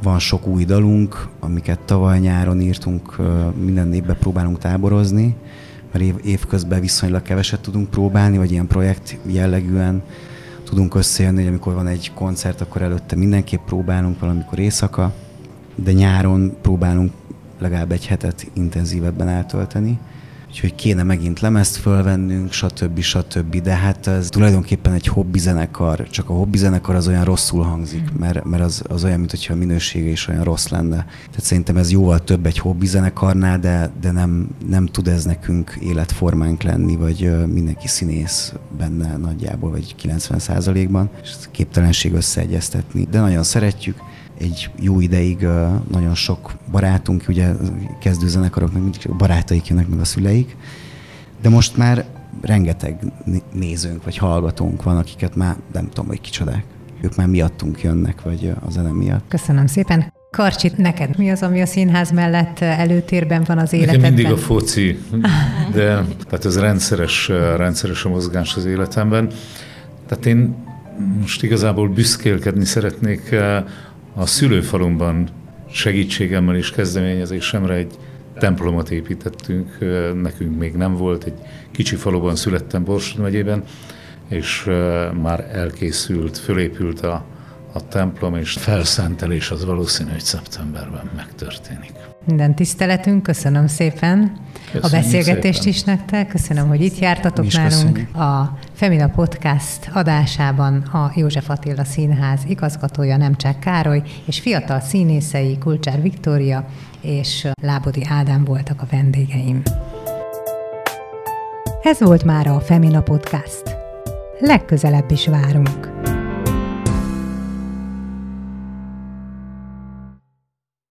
Van sok új dalunk, amiket tavaly nyáron írtunk, minden évben próbálunk táborozni, mert év, évközben viszonylag keveset tudunk próbálni, vagy ilyen projekt jellegűen tudunk összejönni, hogy amikor van egy koncert, akkor előtte mindenképp próbálunk, valamikor éjszaka, de nyáron próbálunk legalább egy hetet intenzívebben eltölteni úgyhogy kéne megint lemezt fölvennünk, stb. stb. De hát ez tulajdonképpen egy hobbi zenekar, csak a hobbi zenekar az olyan rosszul hangzik, mm. mert, mert az, az olyan, mintha a minősége is olyan rossz lenne. Tehát szerintem ez jóval több egy hobbi zenekarnál, de, de nem, nem tud ez nekünk életformánk lenni, vagy mindenki színész benne nagyjából, vagy 90 ban és képtelenség összeegyeztetni. De nagyon szeretjük, egy jó ideig nagyon sok barátunk, ugye kezdő zenekaroknak mindig csak barátaik jönnek, meg a szüleik, de most már rengeteg nézőnk vagy hallgatónk van, akiket már nem tudom, hogy kicsodák. Ők már miattunk jönnek, vagy a zene miatt. Köszönöm szépen. Karcsit, neked mi az, ami a színház mellett előtérben van az életedben? Nekem mindig a foci, de tehát ez rendszeres, rendszeres a mozgás az életemben. Tehát én most igazából büszkélkedni szeretnék a szülőfalumban segítségemmel és kezdeményezésemre egy templomot építettünk, nekünk még nem volt, egy kicsi faluban születtem Borsod megyében, és már elkészült, fölépült a, a templom, és felszentelés az valószínű, hogy szeptemberben megtörténik. Minden tiszteletünk, köszönöm szépen Köszönjük a beszélgetést szépen. is nektek, köszönöm, hogy itt jártatok nálunk. Köszönjük. A Femina Podcast adásában a József Attila Színház igazgatója Nemcsák Károly és fiatal színészei Kulcsár Viktória és Lábodi Ádám voltak a vendégeim. Ez volt már a Femina Podcast. Legközelebb is várunk.